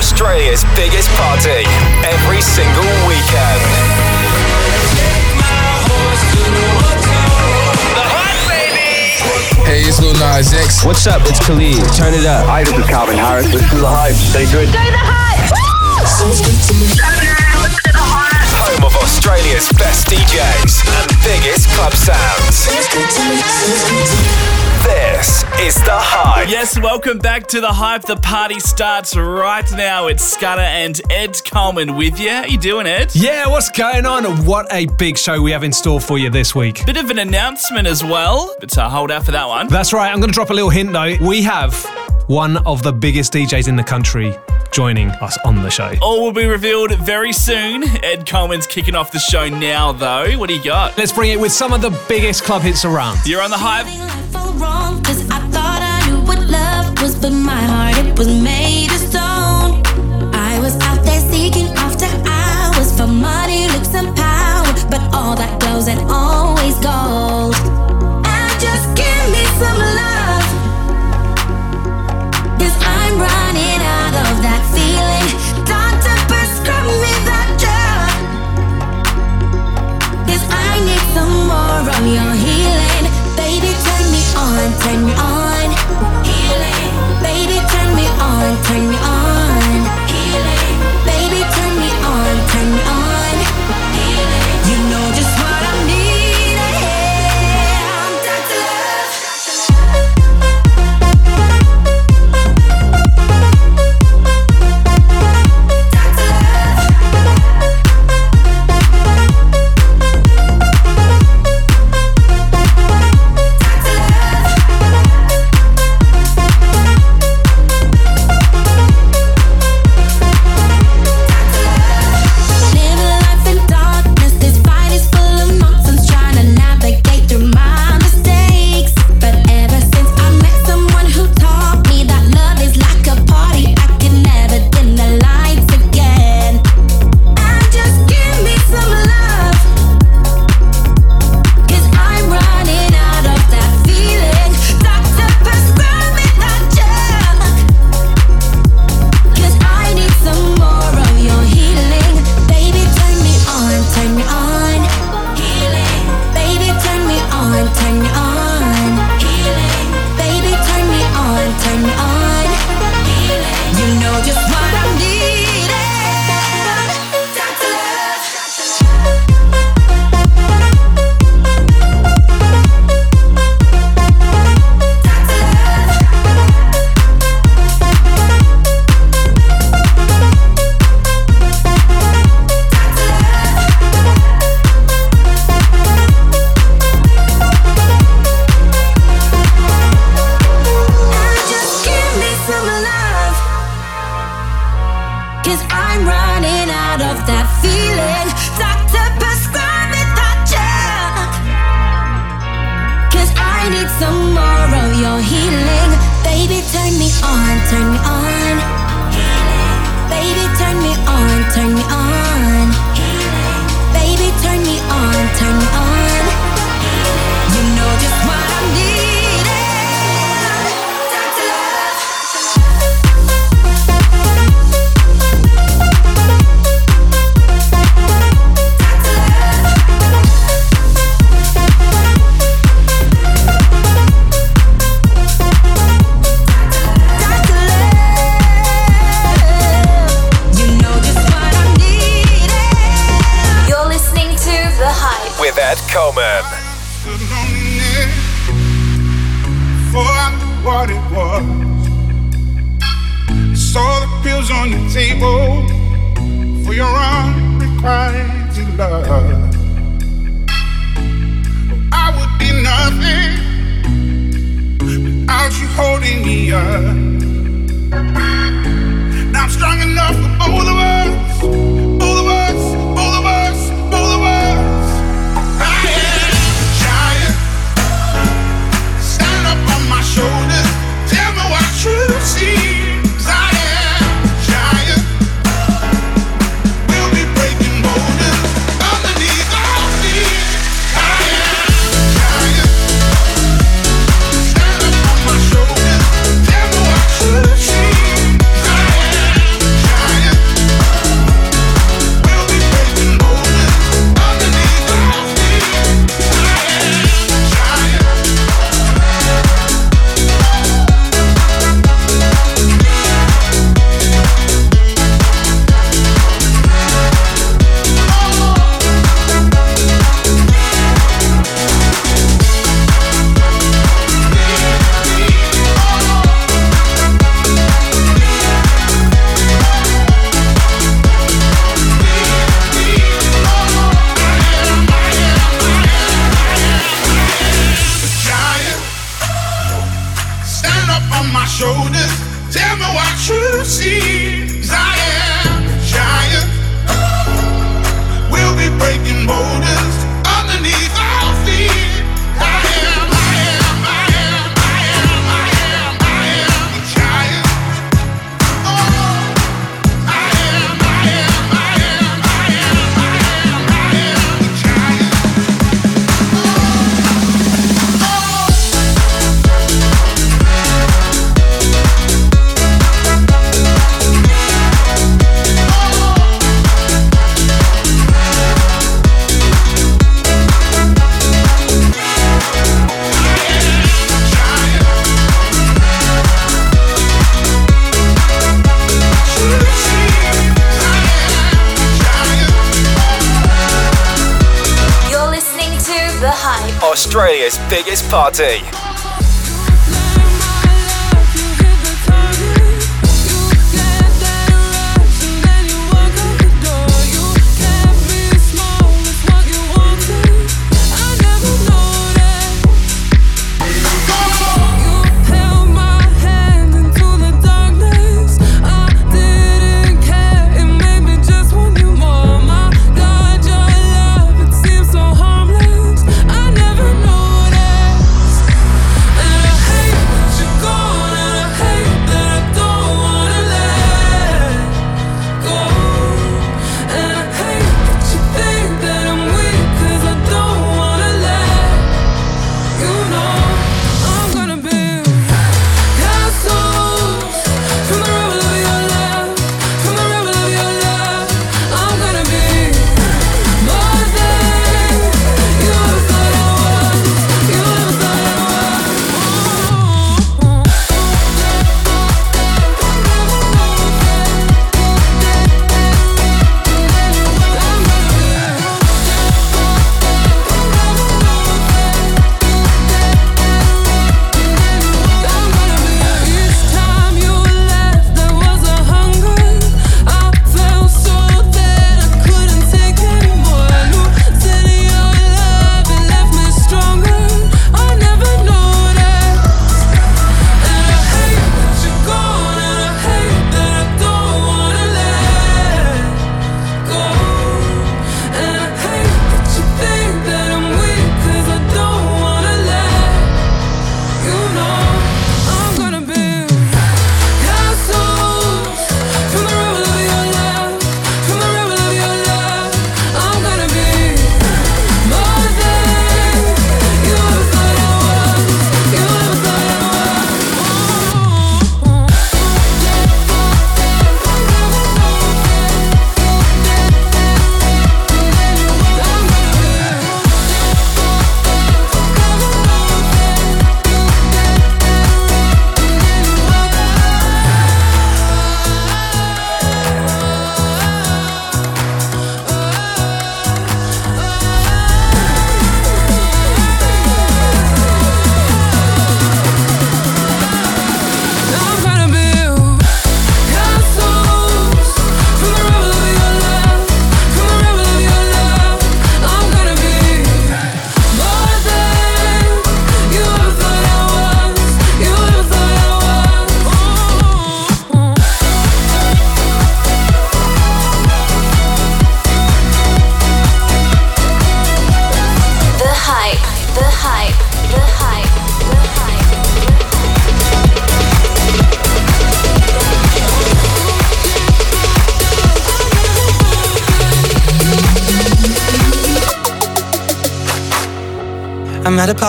Australia's biggest party every single weekend. Hey, it's Lil Nas X. What's up? It's Khalid. Turn it up. Hi, this is Calvin Harris. This is The Hype. Stay good. Go the hype! Home of Australia's best DJs and biggest club sounds. This is The Hype. Yes, welcome back to the hype. The party starts right now. It's Scudder and Ed Coleman with you. How you doing, Ed? Yeah, what's going on? What a big show we have in store for you this week. Bit of an announcement as well, but uh, hold out for that one. That's right, I'm going to drop a little hint though. We have one of the biggest DJs in the country joining us on the show. All will be revealed very soon. Ed Coleman's kicking off the show now, though. What do you got? Let's bring it with some of the biggest club hits around. You're on the hype. wrong, cause I thought I knew what love was, but my heart it was made of stone. I was out there seeking after hours for money, looks, and power, but all that glows and always gold. Turn me that joke I need some more of your healing. Baby, turn me on, turn me on. Healing. Baby, turn me on, turn me on.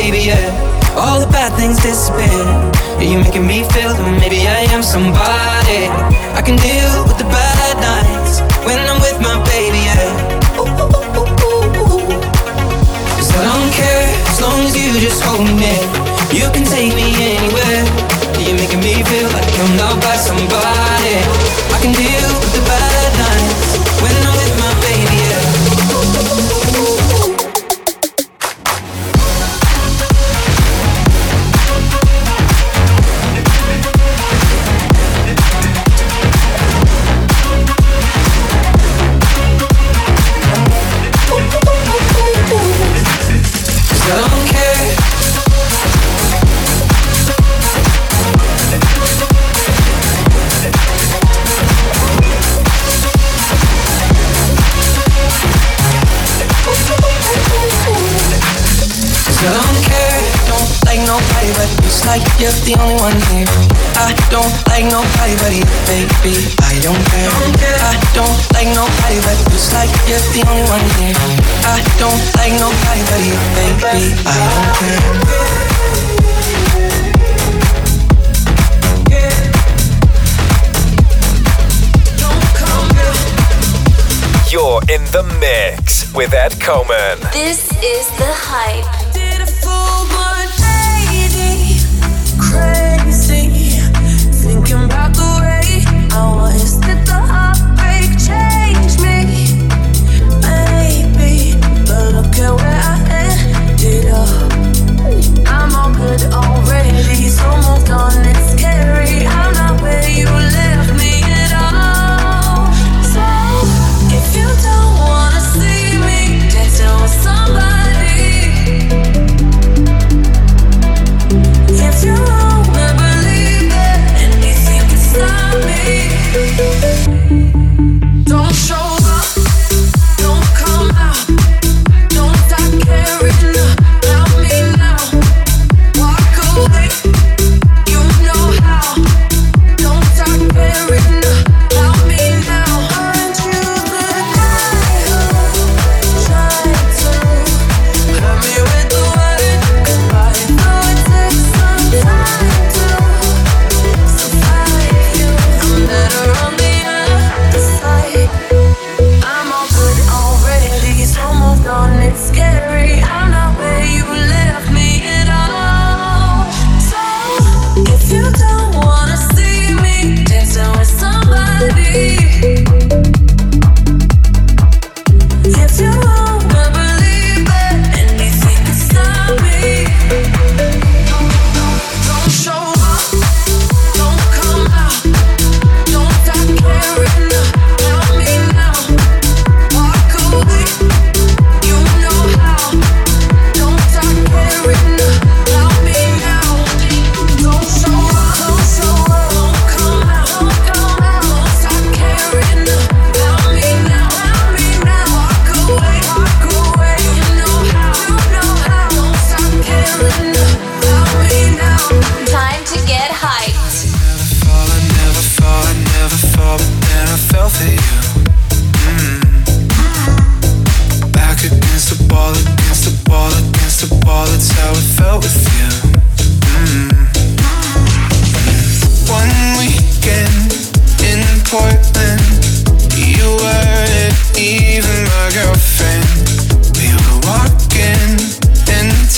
baby, yeah. All the bad things disappear. You're making me feel that maybe I am somebody. I can deal with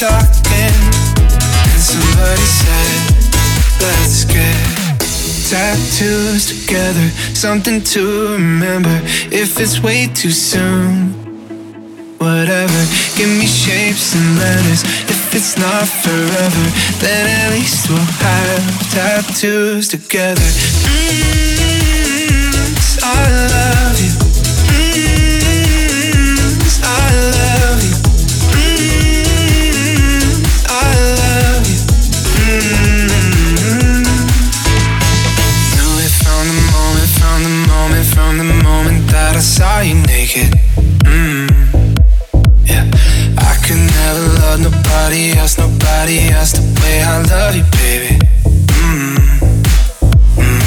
talking, and somebody said, Let's get tattoos together, something to remember. If it's way too soon, whatever. Give me shapes and letters. If it's not forever, then at least we'll have tattoos together. Mm, -hmm, our love. Are you naked? Mm. Yeah. I can never love nobody else, nobody else the way I love you, baby. Mm. Mm.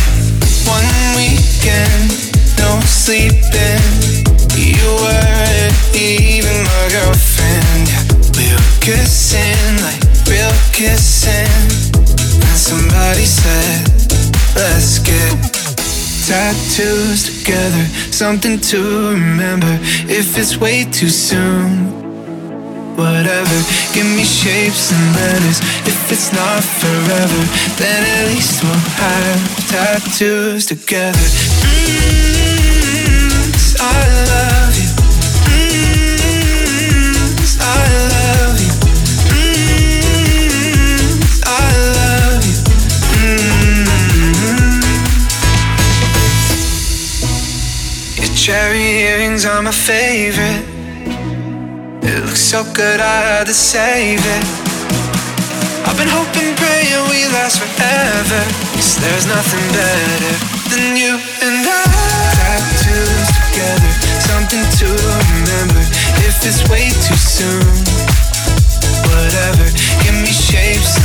One weekend, no sleeping. You weren't even my girlfriend. Yeah. We were kissing like real kissing. And somebody said, Let's get tattoos together, something to remember. If it's way too soon, whatever. Give me shapes and letters. If it's not forever, then at least we'll have tattoos together. Mm-hmm. I love. Cherry earrings are my favorite. It looks so good, I had to save it. I've been hoping, praying we last forever. Cause there's nothing better than you and I. Tattoos together, something to remember. If it's way too soon, whatever. Give me shapes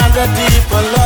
you'll find a deeper love.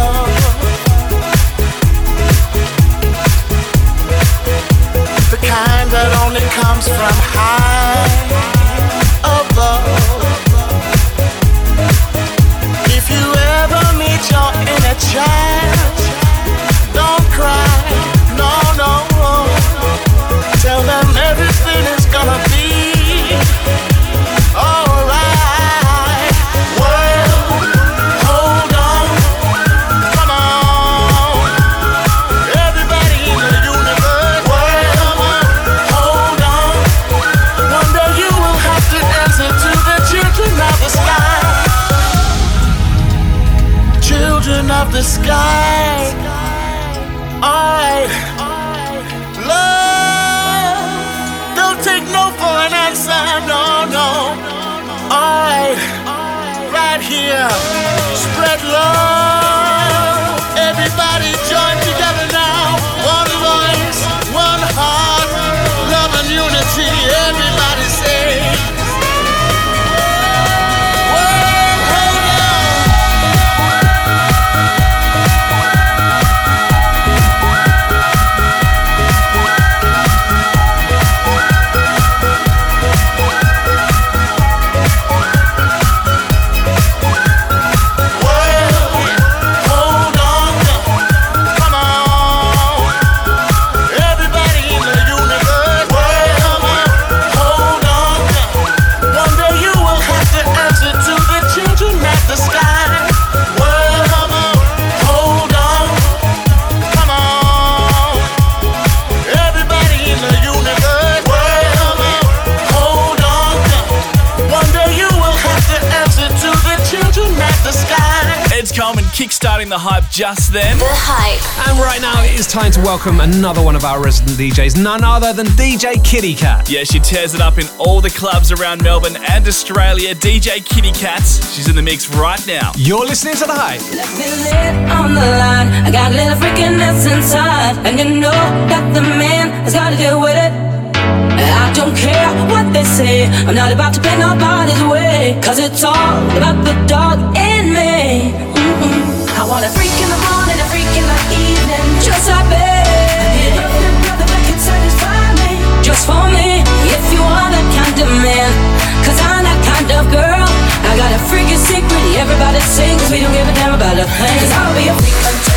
Just then. The Hype. And right now it is time to welcome another one of our resident DJs, none other than DJ Kitty Cat. Yeah, she tears it up in all the clubs around Melbourne and Australia. DJ Kitty Cats, she's in the mix right now. You're listening to The Hype. Left me lit on the line. I got a little freakiness inside. And you know that the man has got to deal with it. I don't care what they say. I'm not about to pay nobody's way. Cause it's all about the dog kind of man, cause I'm that kind of girl. I got a freaking secret, everybody sings, we don't give a damn about a thing. Cause I'll be a freak until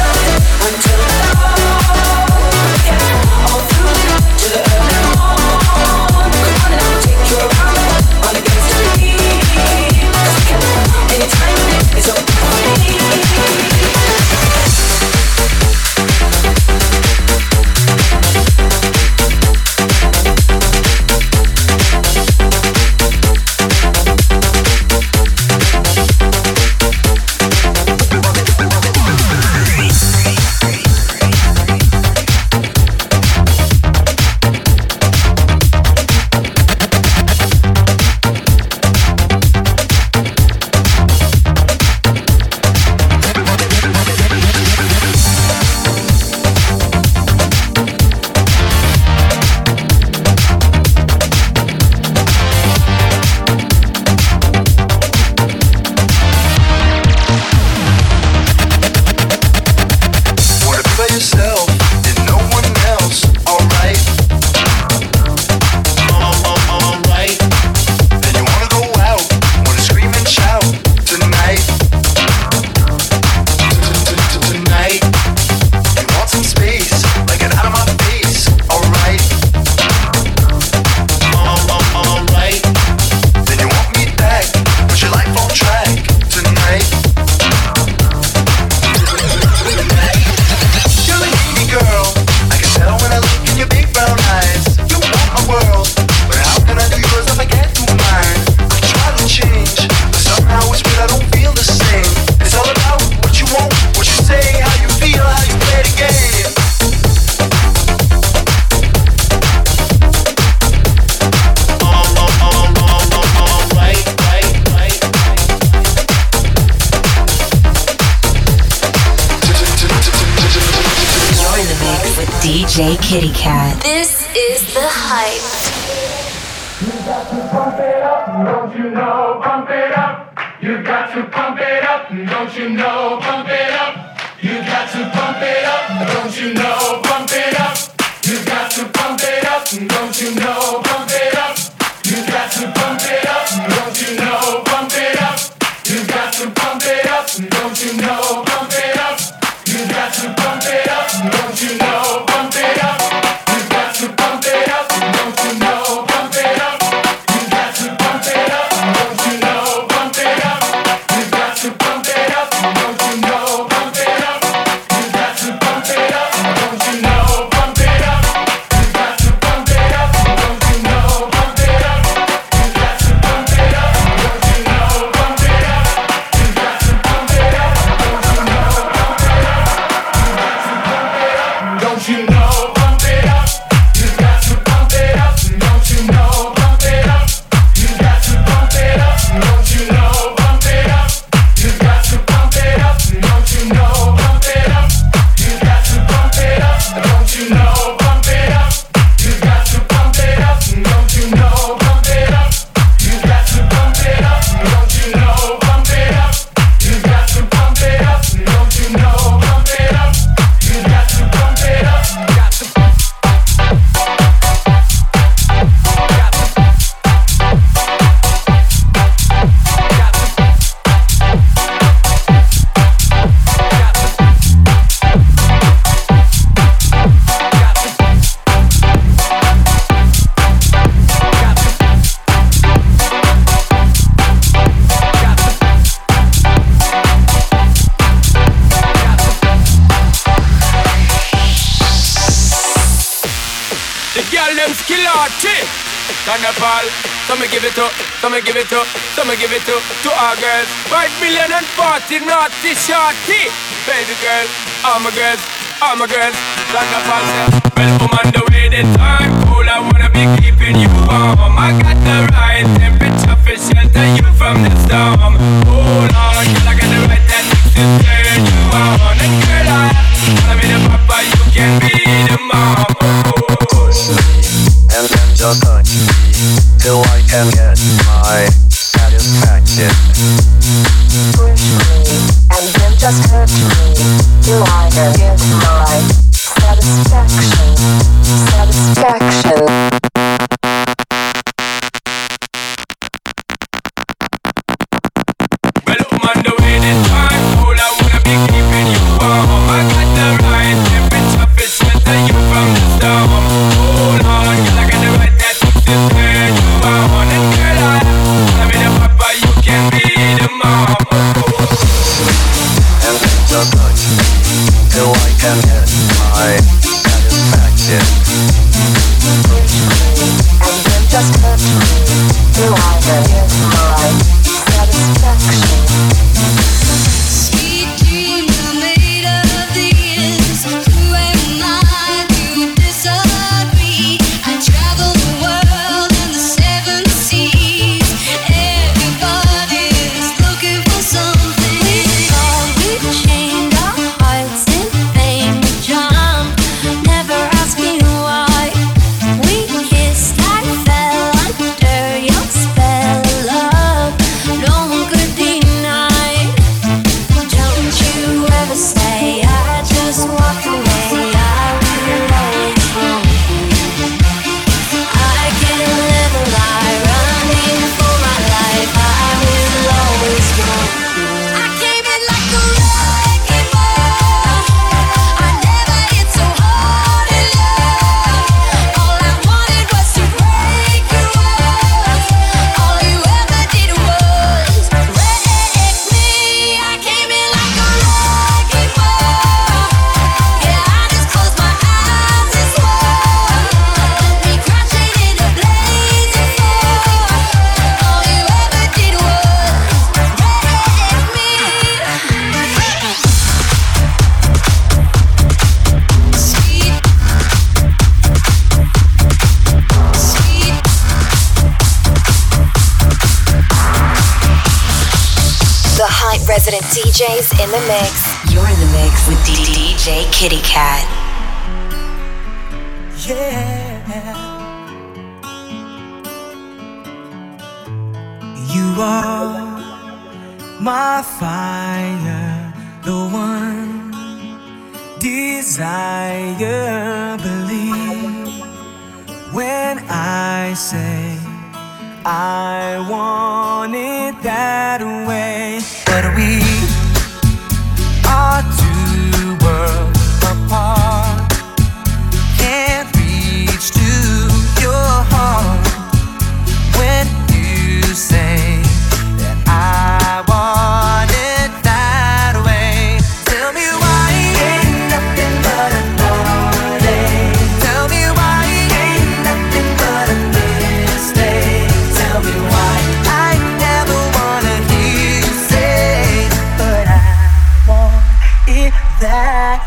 my girls, all my girls, like a pants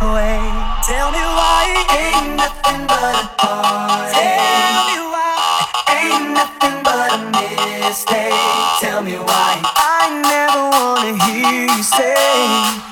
Tell me why it ain't nothing but a pause. Tell me why ain't nothing but a mistake. Tell me why I never wanna hear you say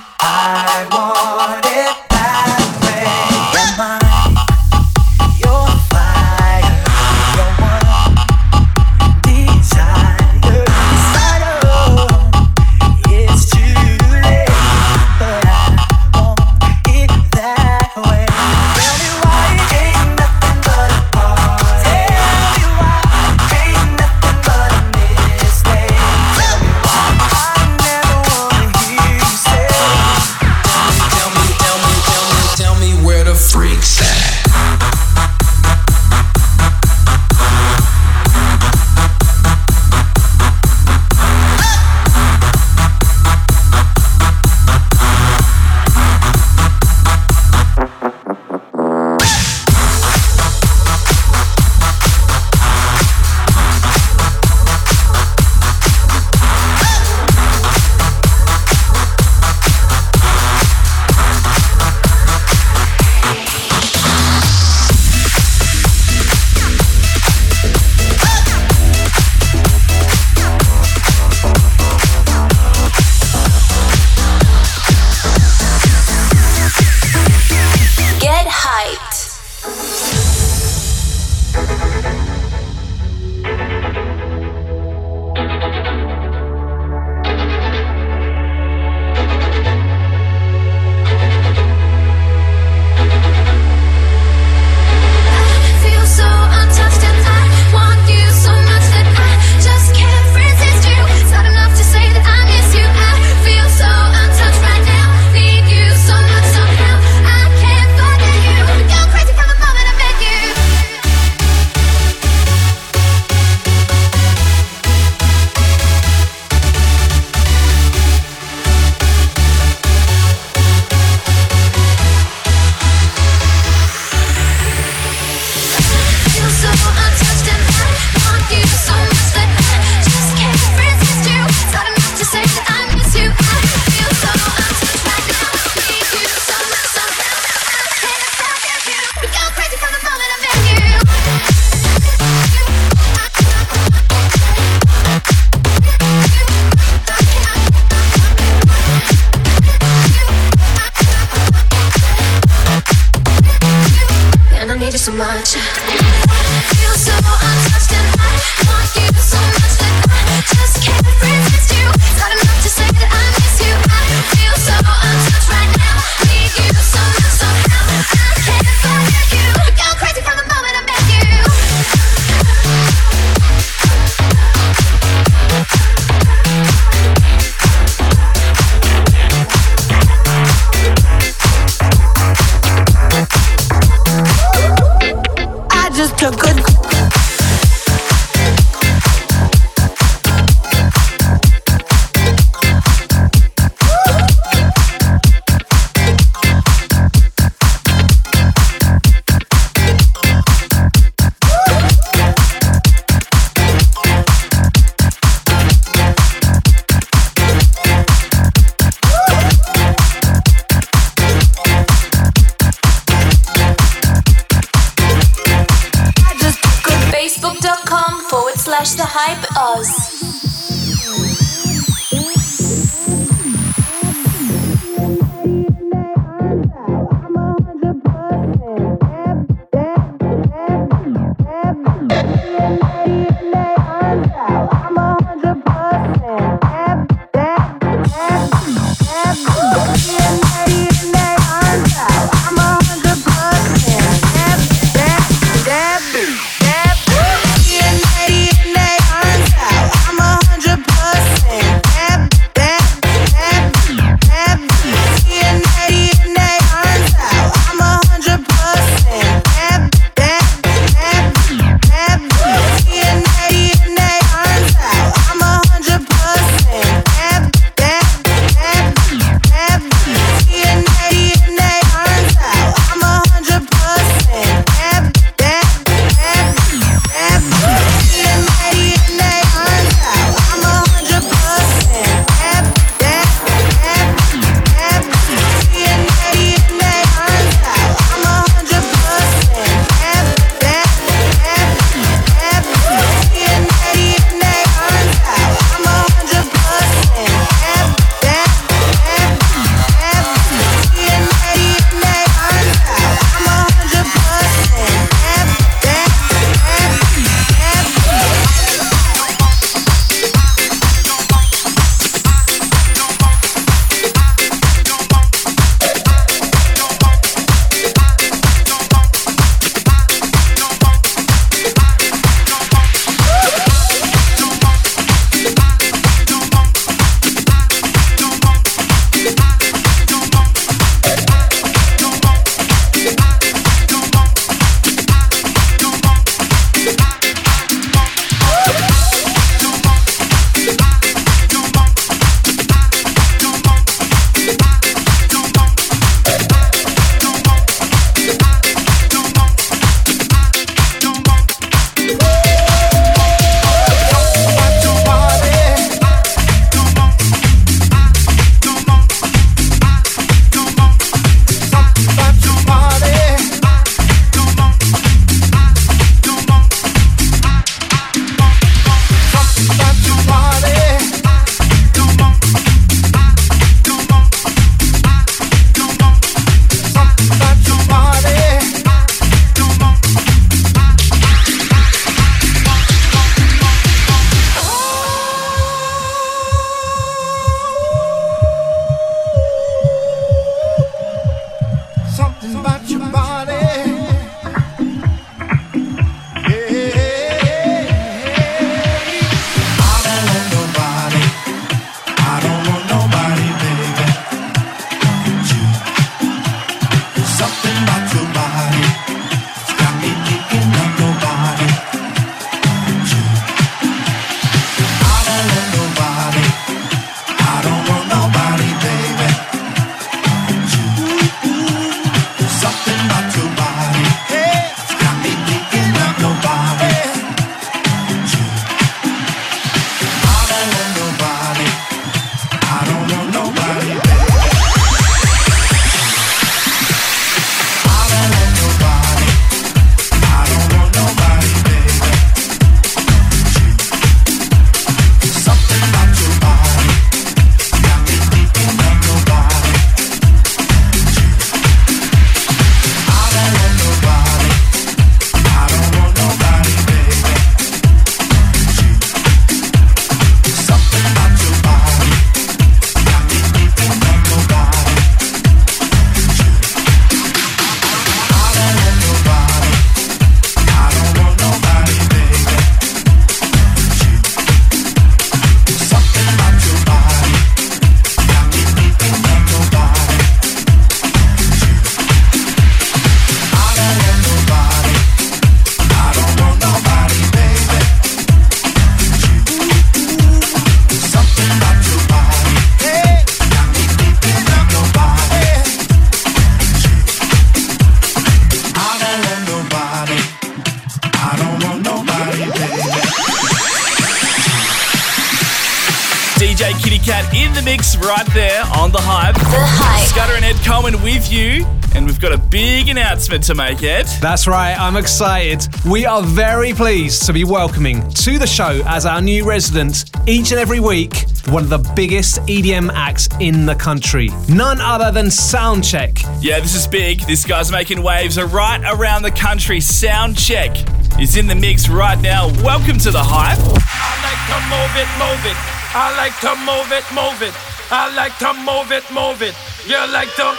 announcement to make, Ed. That's right, I'm excited. We are very pleased to be welcoming to the show as our new resident each and every week one of the biggest EDM acts in the country. None other than Soundcheck. Yeah, this is big. This guy's making waves right around the country. Soundcheck is in the mix right now. Welcome to the hype. I like to move it, move it. I like to move it, move it. I like to move it, move it. You like to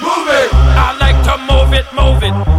move it. I move it, move it.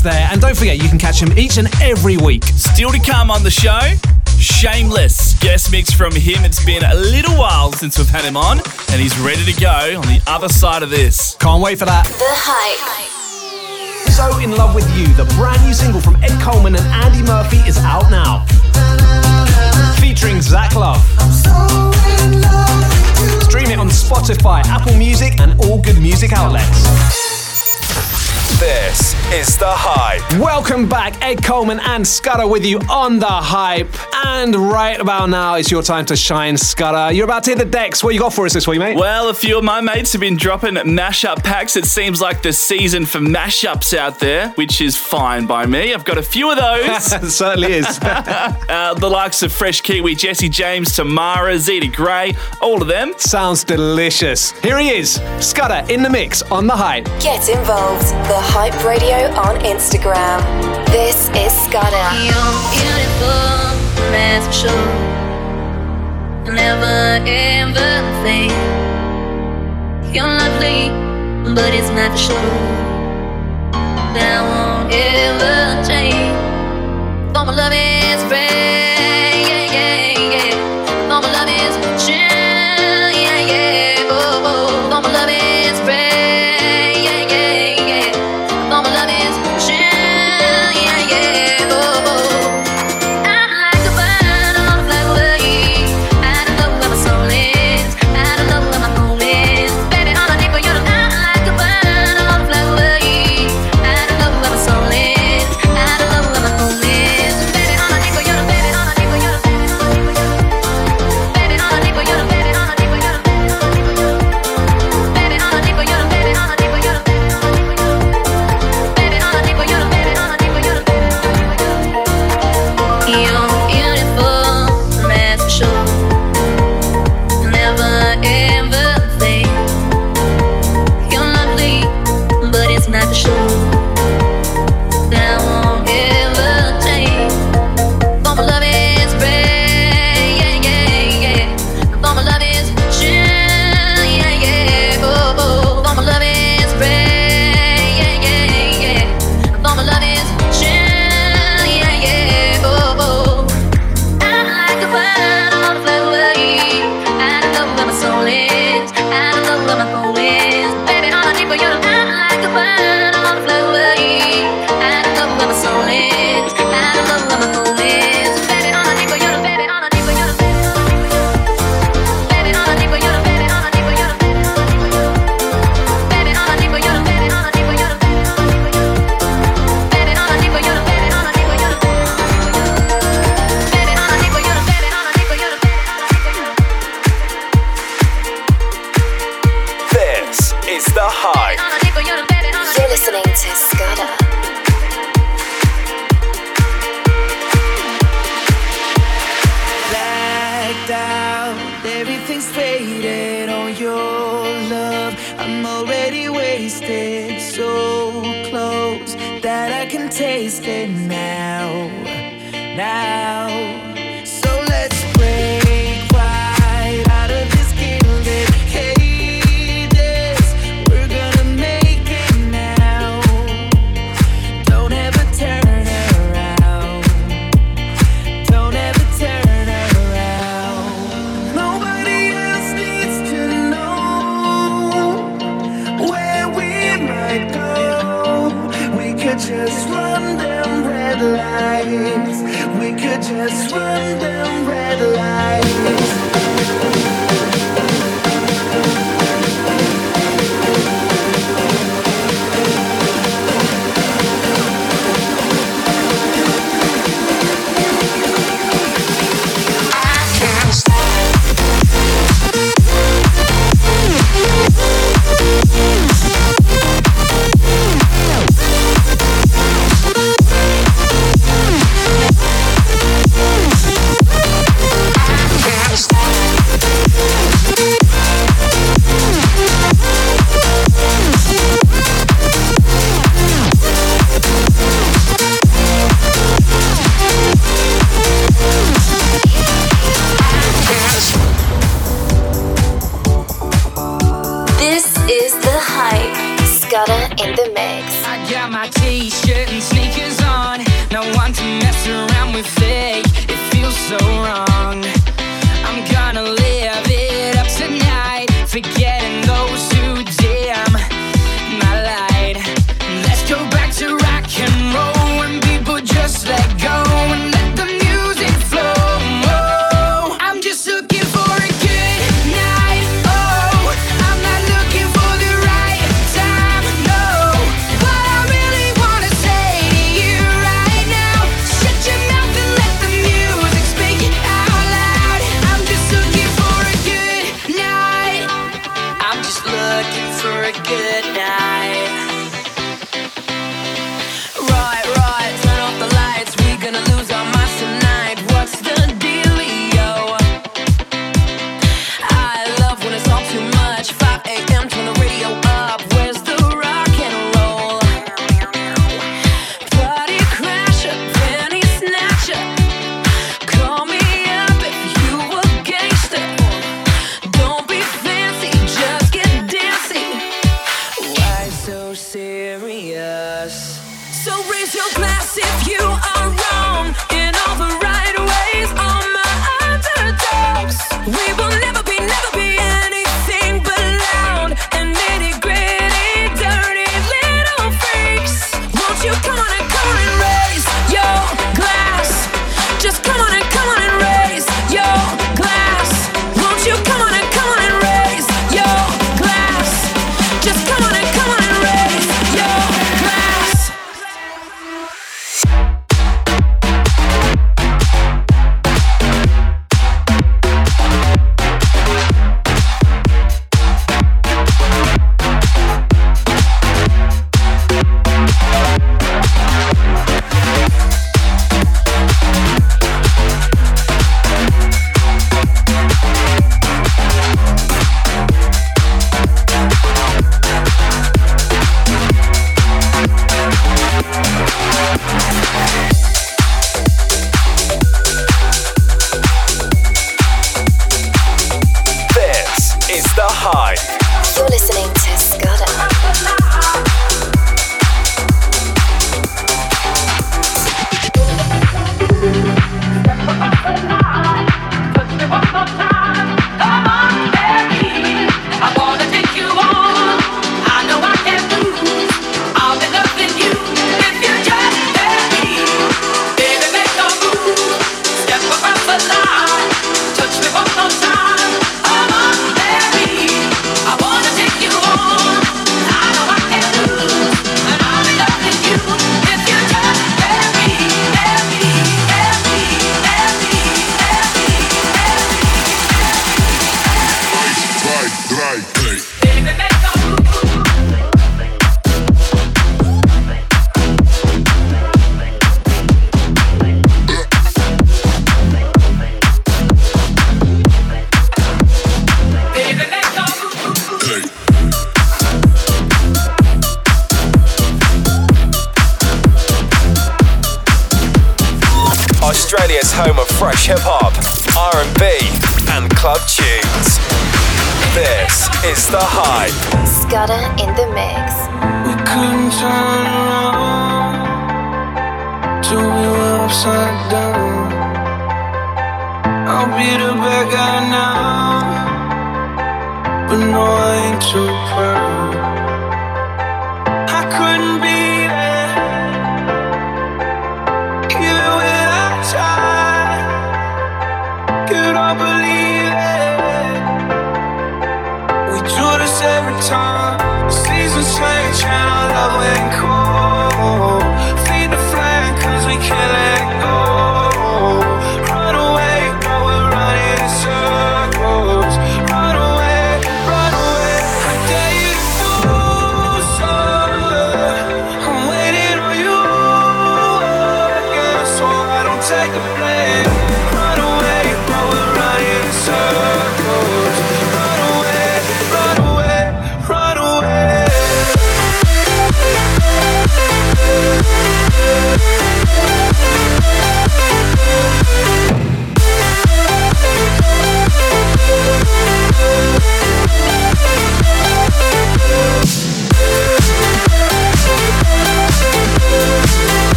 Mix there. And don't forget, you can catch him each and every week. Still to come on the show, Shameless. Guest mix from him. It's been a little while since we've had him on, and he's ready to go on the other side of this. Can't wait for that. The Hype. So in Love with You, the brand new single from Ed Coleman and Andy Murphy is out now. Featuring Zach Love. Stream it on Spotify, Apple Music, and all good music outlets. This is The Hype. Welcome back, Ed Coleman and Scudder with you on the hype. And right about now, it's your time to shine, Scudder. You're about to hit the decks. What you got for us this week, mate? Well, a few of my mates have been dropping mashup packs. It seems like the season for mashups out there, which is fine by me. I've got a few of those. it certainly is. uh, the likes of Fresh Kiwi, Jesse James, Tamara, Zeta Gray, all of them. Sounds delicious. Here he is, Scudder in the mix on the hype. Get involved. The Hype Radio on Instagram. This is Scudder. You're beautiful, that's for sure. Never ever fade. You're lovely, but it's not for sure. That won't ever change. For my love got my t-shirt and sneakers on. No one to mess around with fake. It feels so wrong. pop, R&B, and club tunes. This is The Hype. Scudder in the mix. We couldn't turn around till we were upside down. I'll be the bad guy now, but no, I ain't too proud.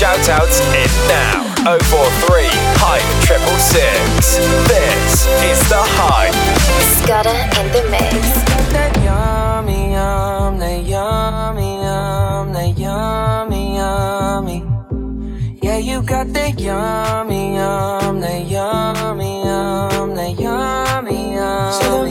shout outs in now. 043 Hype Triple Six. This is The Hype. Scudder in the mix. That yummy, yum, that yummy, yum, that yummy, yummy. Yeah, you got that yummy, yum, that yummy, yum, that yummy, yummy. So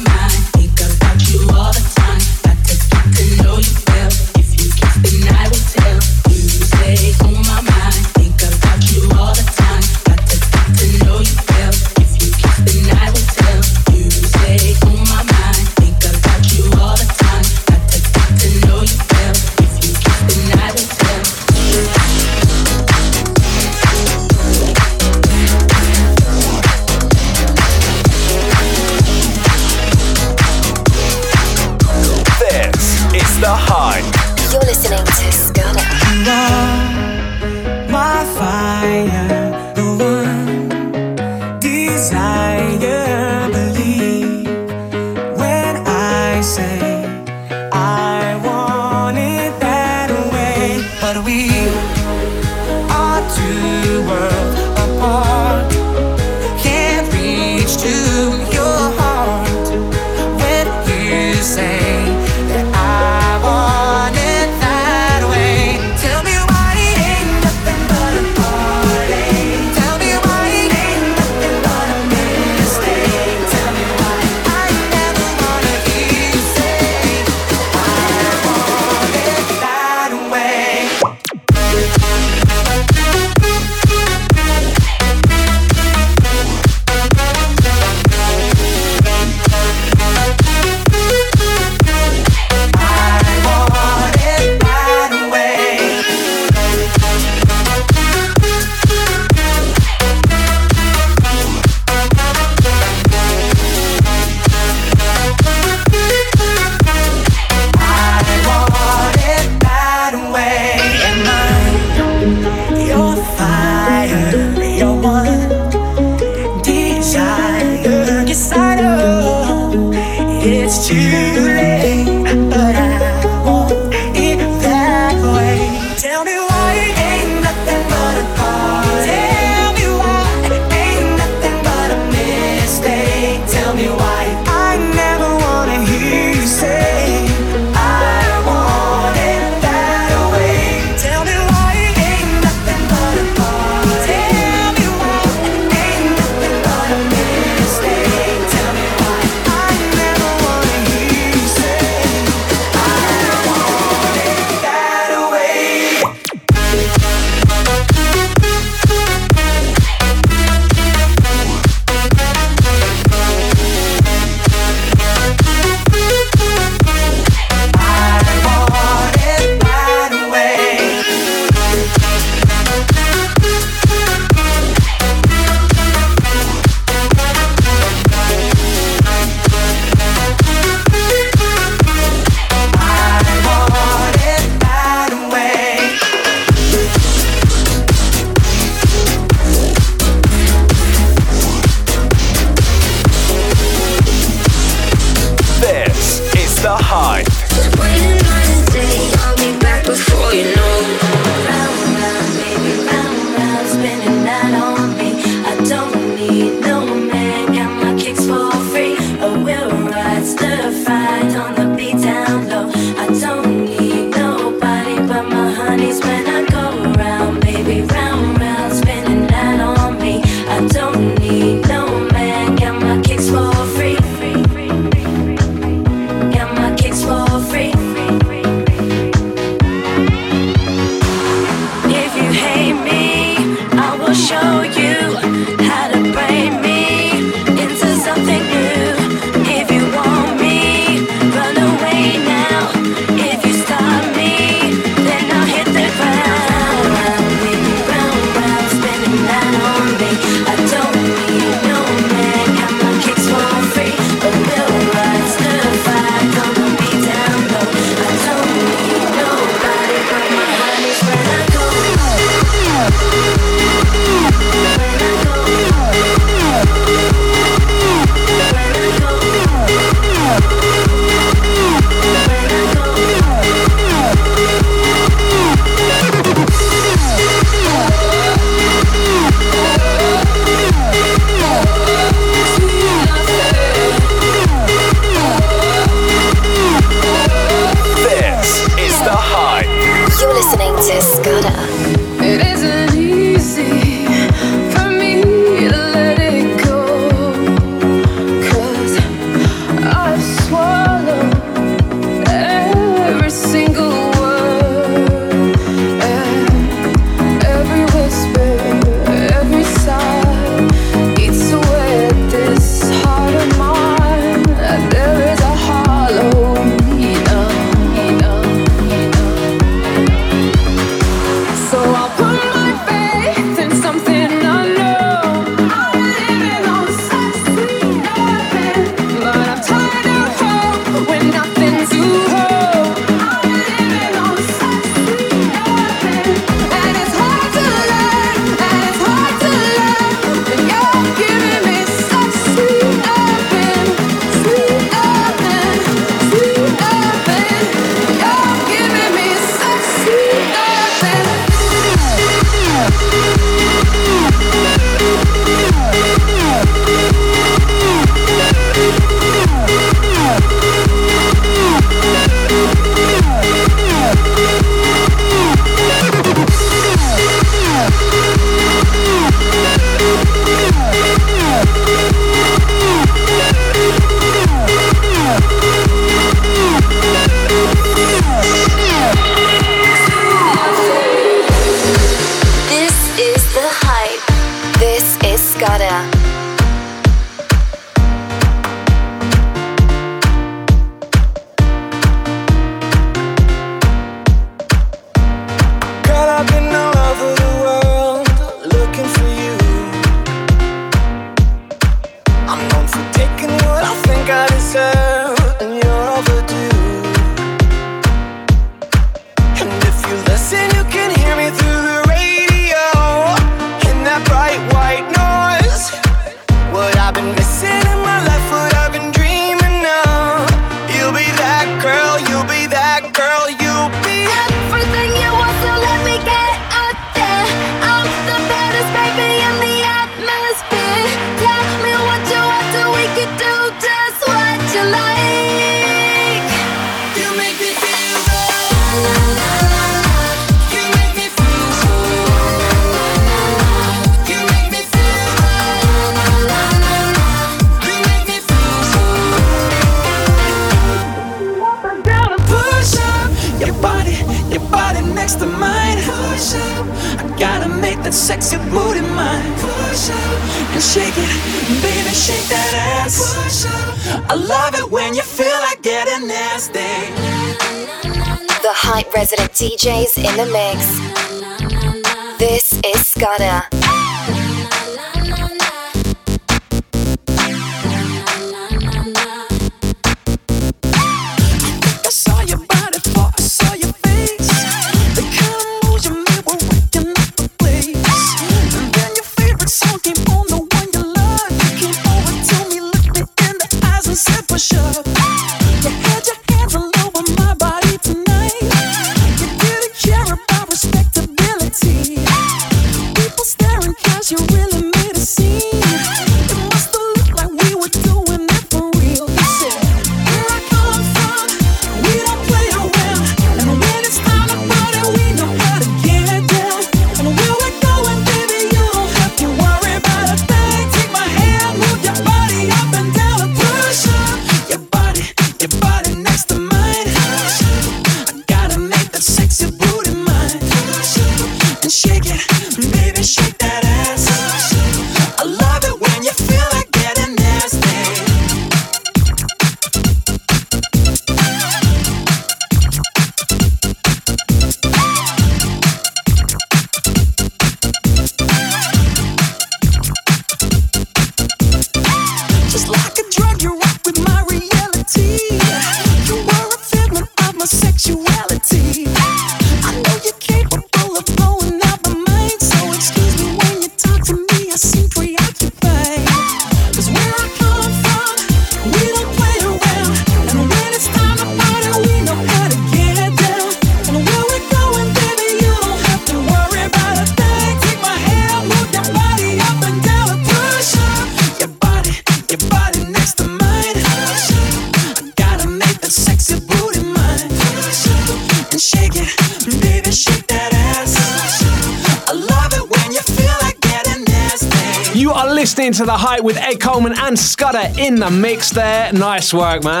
The Hype with Ed Coleman and Scudder in the mix there. Nice work, man.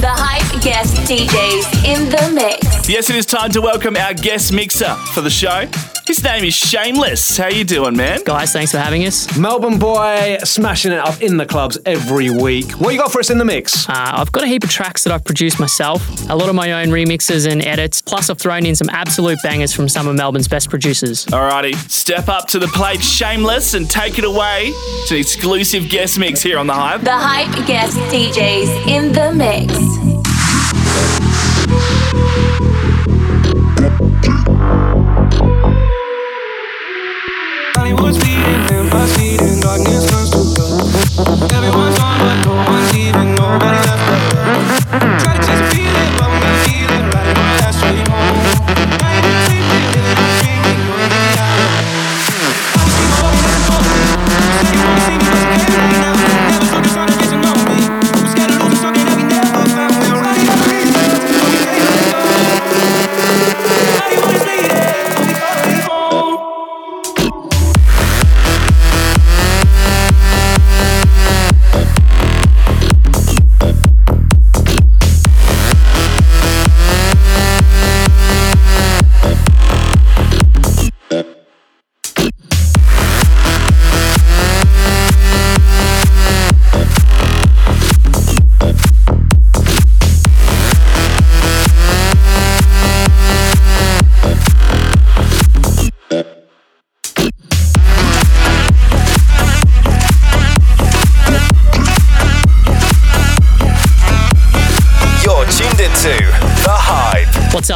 The Hype guest DJs in the mix. Yes, it is time to welcome our guest mixer for the show name is Shameless. How you doing, man? Guys, thanks for having us. Melbourne boy, smashing it up in the clubs every week. What you got for us in the mix? Uh, I've got a heap of tracks that I've produced myself, a lot of my own remixes and edits, plus I've thrown in some absolute bangers from some of Melbourne's best producers. Alrighty, step up to the plate, Shameless, and take it away to an exclusive guest mix here on The Hype. The Hype guest DJs in the mix.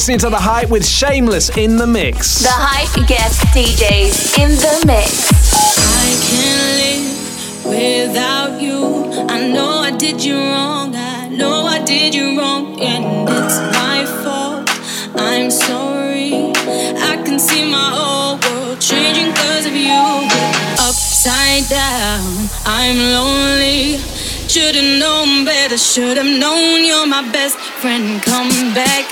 listening to The Hype with Shameless in the Mix. The Hype gets DJs in the mix. I can't live without you. I know I did you wrong. I know I did you wrong. And it's my fault. I'm sorry. I can see my whole world changing because of you. Upside down, I'm lonely. Should've known better, should've known you're my best friend. Come back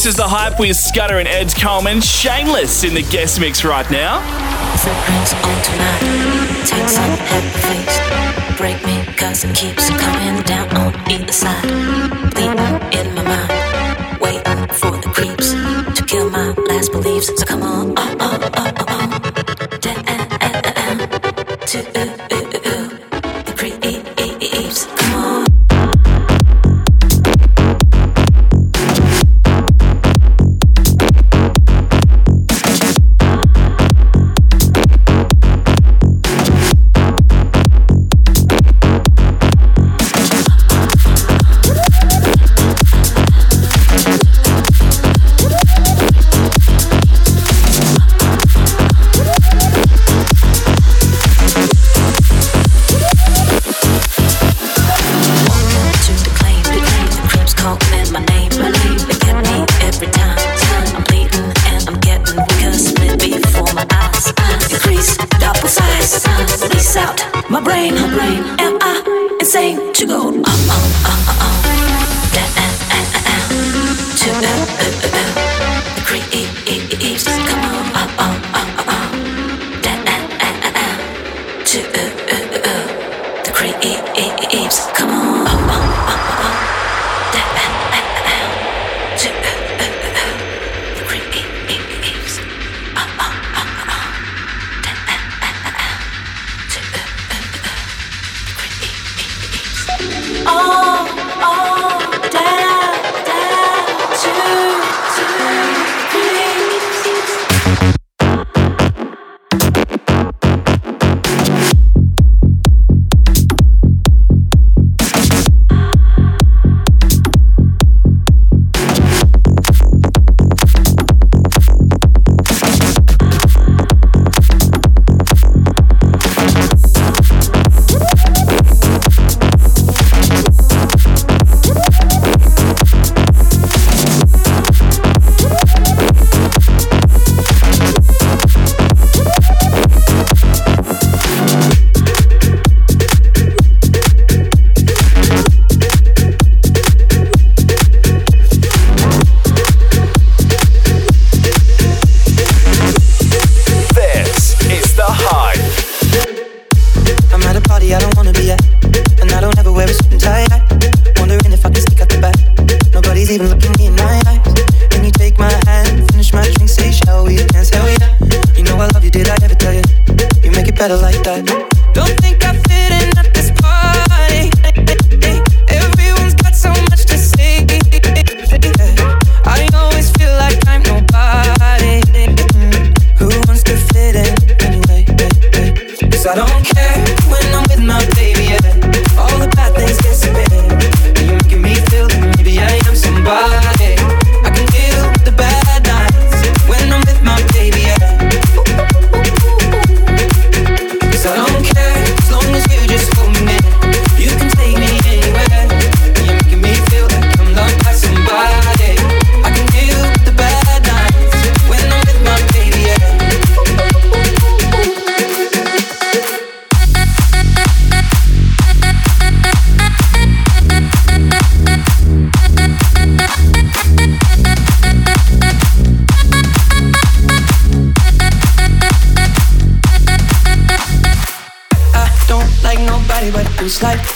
This is The Hype with Scudder and Ed Coleman. Shameless in the guest mix right now. Footprints on tonight. Take some Break me cause it keeps coming down on either side. In my mind. Waiting for the creeps to kill my last beliefs. So come on, oh, oh.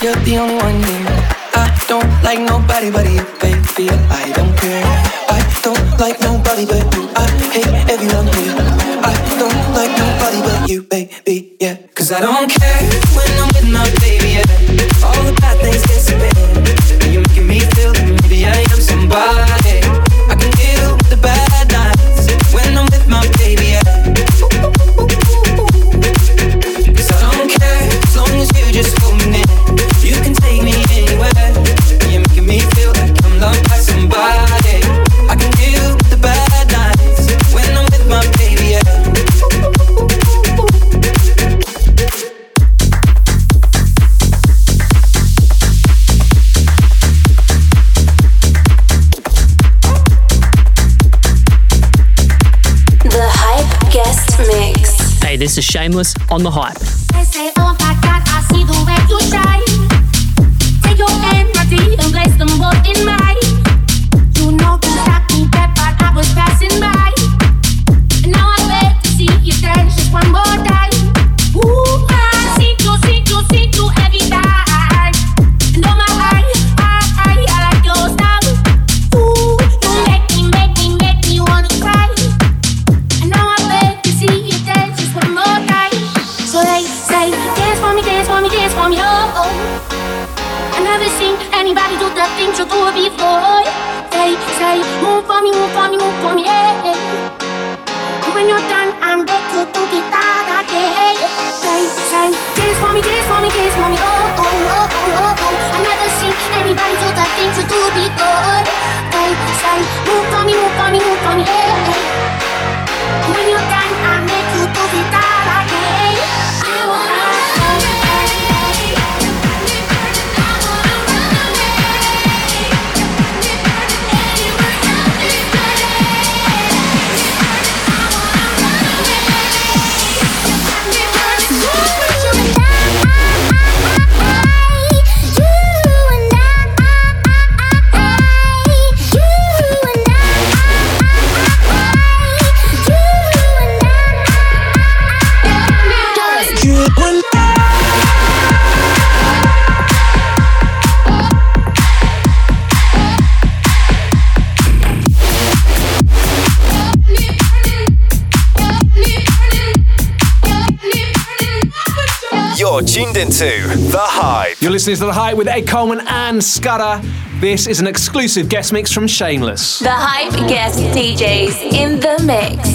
you're the only Shameless on the Hype. listening to The Hype with Ed Coleman and Scudder. This is an exclusive guest mix from Shameless. The Hype guest DJs in the mix.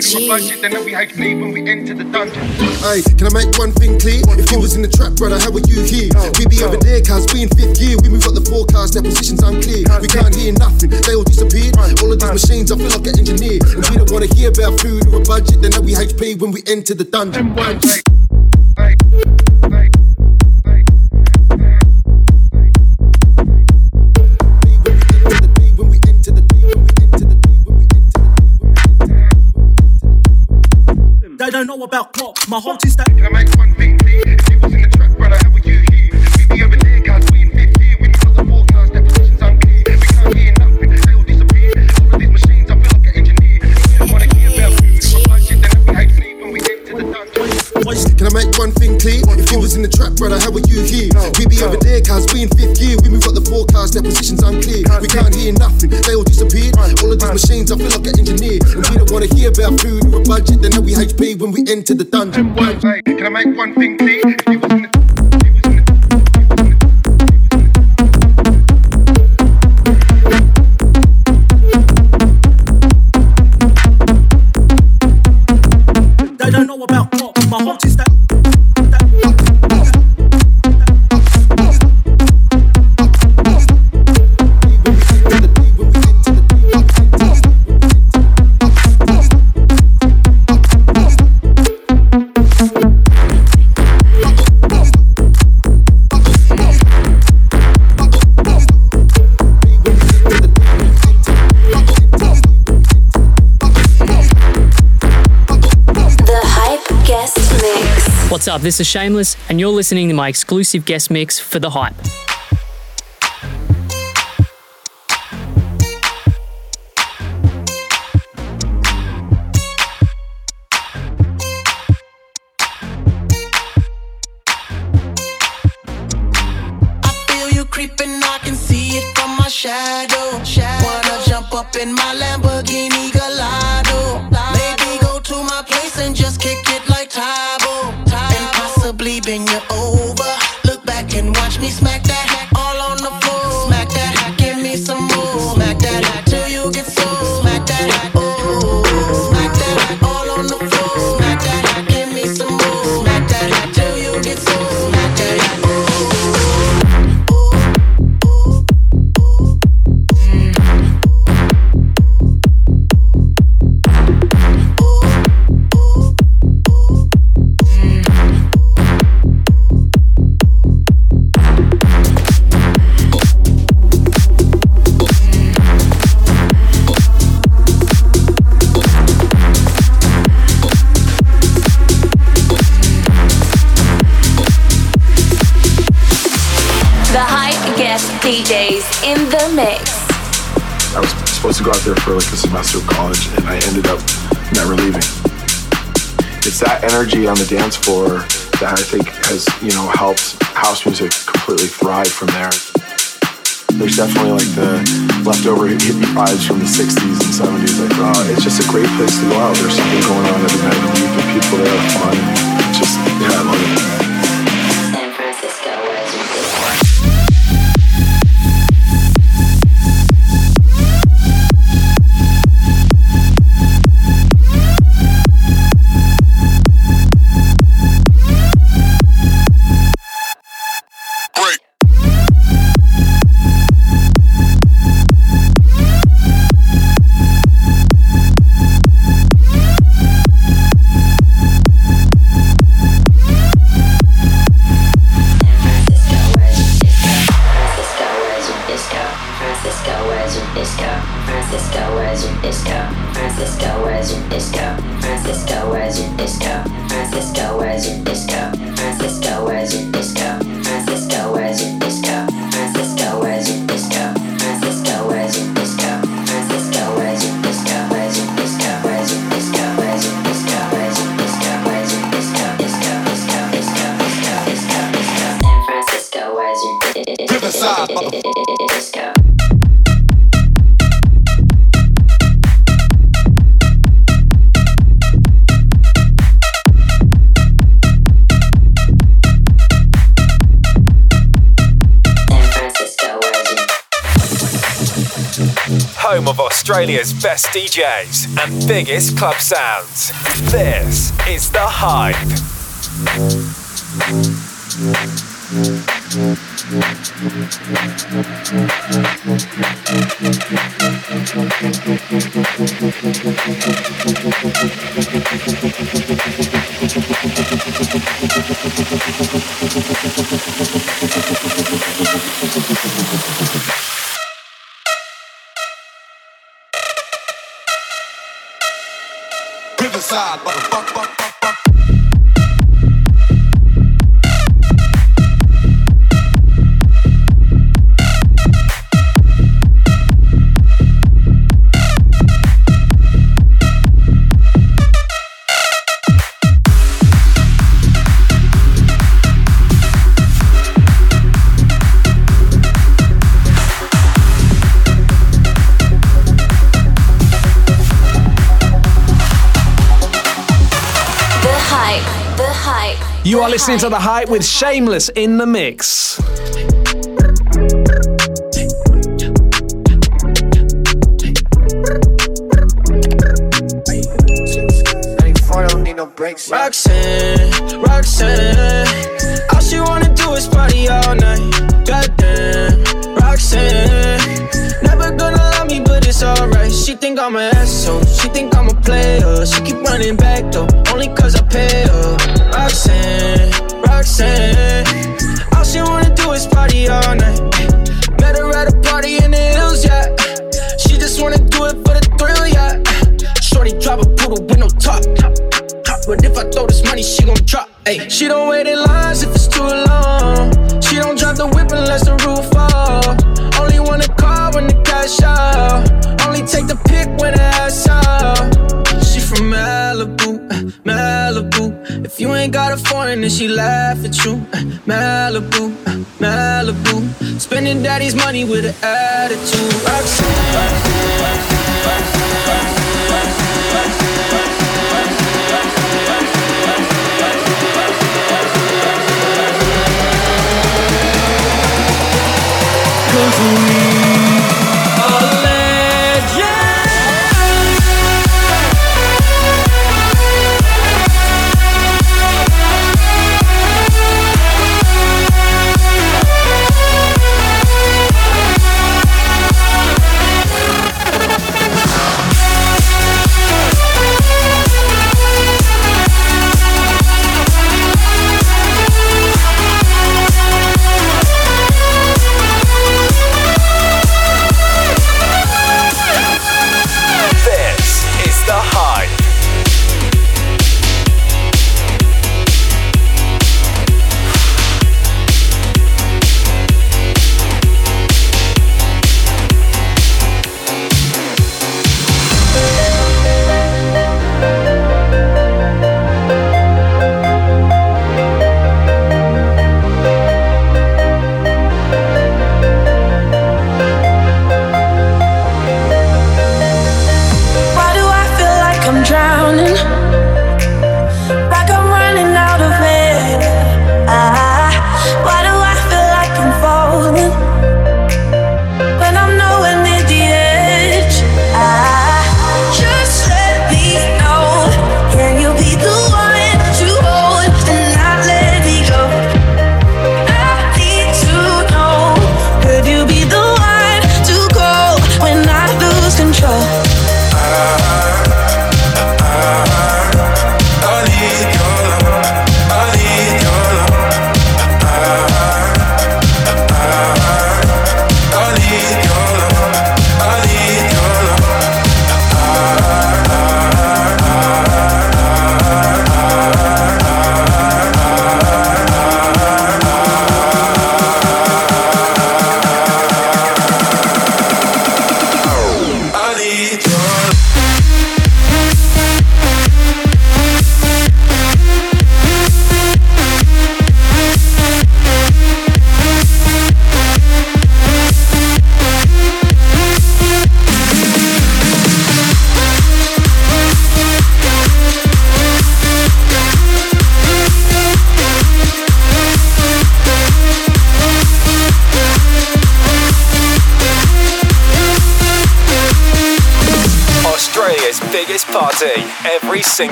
Hey, Aye, can I make one thing clear? If you was in the trap, brother, how were you here? We be over there, cause we in fifth gear. We move up the forecast, their position's unclear. We can't hear nothing, they all disappeared. All of these machines, I feel like an engineer. And we don't wanna hear about food or a budget, then we HP when we enter the dungeon. out clock, my whole team stack. Can I make you was in the trap, brother, how were you here? We be over there, cause we in fifth gear. We move up the forecast, their position's unclear. We can't hear nothing, they all disappeared. All of these machines, I feel like an engineer. And we don't wanna hear about food or a budget, they know we HP when we enter the dungeon. Hey, can I make one thing clear? This is Shameless, and you're listening to my exclusive guest mix for The Hype. Vibes from the 60s and 70s. Like, uh, it's just a great place to go out. There's something going on every night the people there are fun. Just, yeah, I love it. Australia's best DJs and biggest club sounds. This is The Hype. listening to The Hype with Shameless in the mix.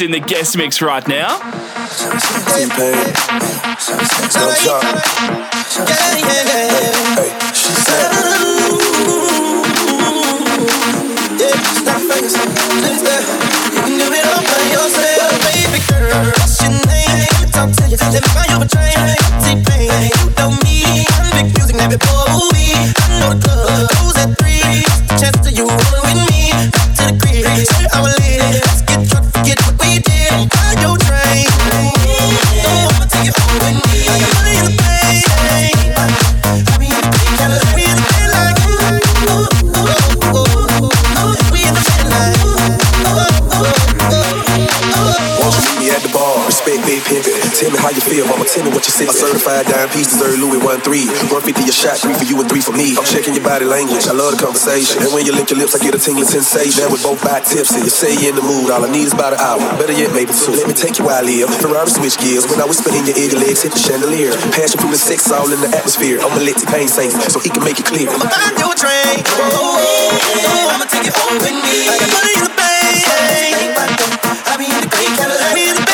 In the guest mix right now. One three. One fifty a shot, three for you and three for me. I'm checking your body language. I love the conversation. And when you lick your lips, I get a tingling sensation. Now we both back tipsy. You say you're in the mood. All I need is about an hour. Better yet, maybe two. Let me take you where I live. Ferrari switch gears. When I whisper in your ear, your legs hit the chandelier. Passion, food, the sex all in the atmosphere. I'ma let T-Pain sing so he can make it clear. I'ma buy you a drink. Oh, I'ma take you home with me. I got money in the bank. I be in the big Cadillac.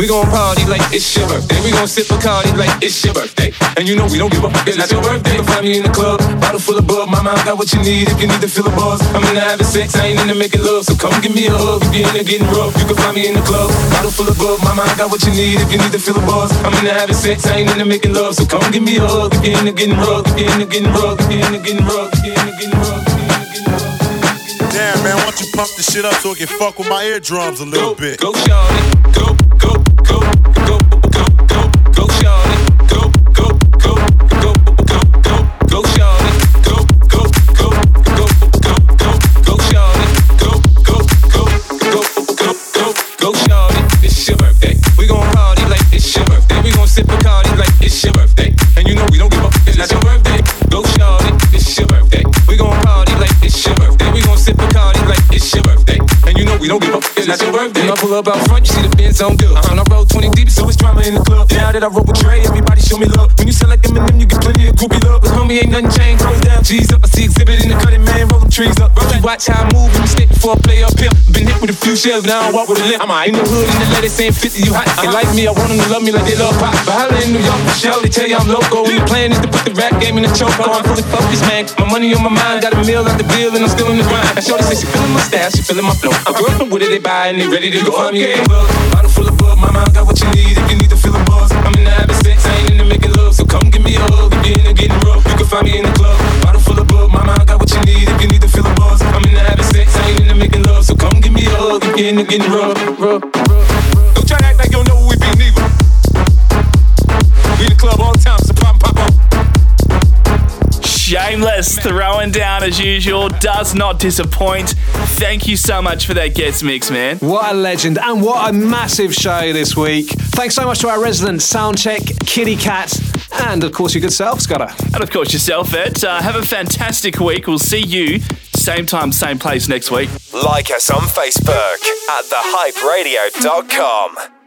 We gon' party like it's your birthday. We gon' sip Bacardi like it's your birthday. And you know we don't give up, it's not your birthday. You can find me in the club, bottle full of bub. Mama, I got what you need if you need to fill the buzz. I'm into having sex, I ain't into making love. So come give me a hug if you're into getting rough. You can find me in the club, bottle full of bub. Mama, I got what you need if you need to fill the buzz. I'm into having sex, I ain't into making love. So come give me a hug if you're into getting rough. If you're into getting rough, if you're into getting rough, if you're into getting rough. Damn, man, why don't you pump the shit up so it can fuck with my eardrums a little bit? Go, shorty, go, go, go, don't give up. It's not your birthday. When I pull up out front, you see the Benz on good. Uh-huh. When I roll 20 deep, so it's drama in the club. Now that I roll with Dre, everybody show me love. When you sell like Eminem, you get plenty of groupie love. Cause homie ain't nothing changed. Roll down, G's up. I see exhibit in the cutting, man. Roll them trees up. Bro, watch how I move when you step before I play up here. Been hit with a few shells, now I walk with a limp. I'm in the hood in the letter saying 50, you hot. They like me, I want them to love me like they love pop. But holla in New York, Michelle, they tell you I'm loco. And the plan is to put the rap game in the choke. I'm fully focused, man. My money on my mind, got a meal out the bill, and I'm still in the grind. And Shorty says she feeling my style, she feeling my flow. I'm from Wooded, they buy, and they ready to go. I'm getting well. Bottle full of bug, my mind got what you need if you need to give me a hug. If you're into getting rough, you can find me in the club. Bottle full of bug, my mind got what you need if you need to feel a buzz. I'm in the having sex, I ain't into making love, so come give me a hug. If you're into getting rough, rough, rough. Shameless throwing down as usual, does not disappoint. Thank you so much for that guest mix, man. What a legend and what a massive show this week. Thanks so much to our resident soundcheck, Kitty Cat, and of course your good self, Scudder. And of course yourself, Ed. Uh, have a fantastic week. We'll see you same time, same place next week. Like us on Facebook at thehyperadio.com.